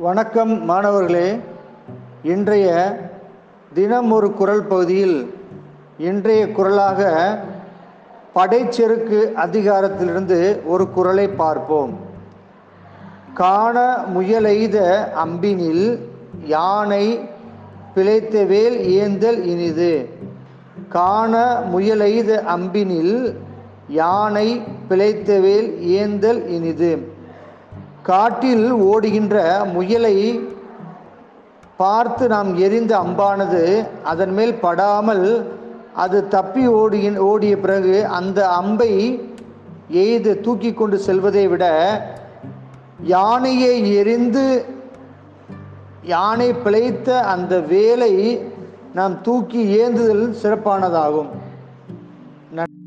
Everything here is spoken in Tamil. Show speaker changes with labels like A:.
A: வணக்கம் மாணவர்களே. இன்றைய தினம் ஒரு குரல் பகுதியில் இன்றைய குரலாக படைச்செருக்கு அதிகாரத்திலிருந்து ஒரு குரலை பார்ப்போம். காண முயலெய்த அம்பினில் யானை பிழைத்த வேல் ஏந்தல் இனிது. காண முயலெய்த அம்பினில் யானை பிழைத்த வேல் ஏந்தல் இனிது. காட்டில் ஓடுகின்ற முயலை பார்த்து நாம் எரிந்த அம்பானது அதன் மேல் படாமல் அது தப்பி ஓடுகின் ஓடிய பிறகு அந்த அம்பை எய்து தூக்கி கொண்டு செல்வதை விட யானையை எரிந்து யானை பிழைத்த அந்த வேலை நாம் தூக்கி ஏந்துதல் சிறப்பானதாகும். நன்றி.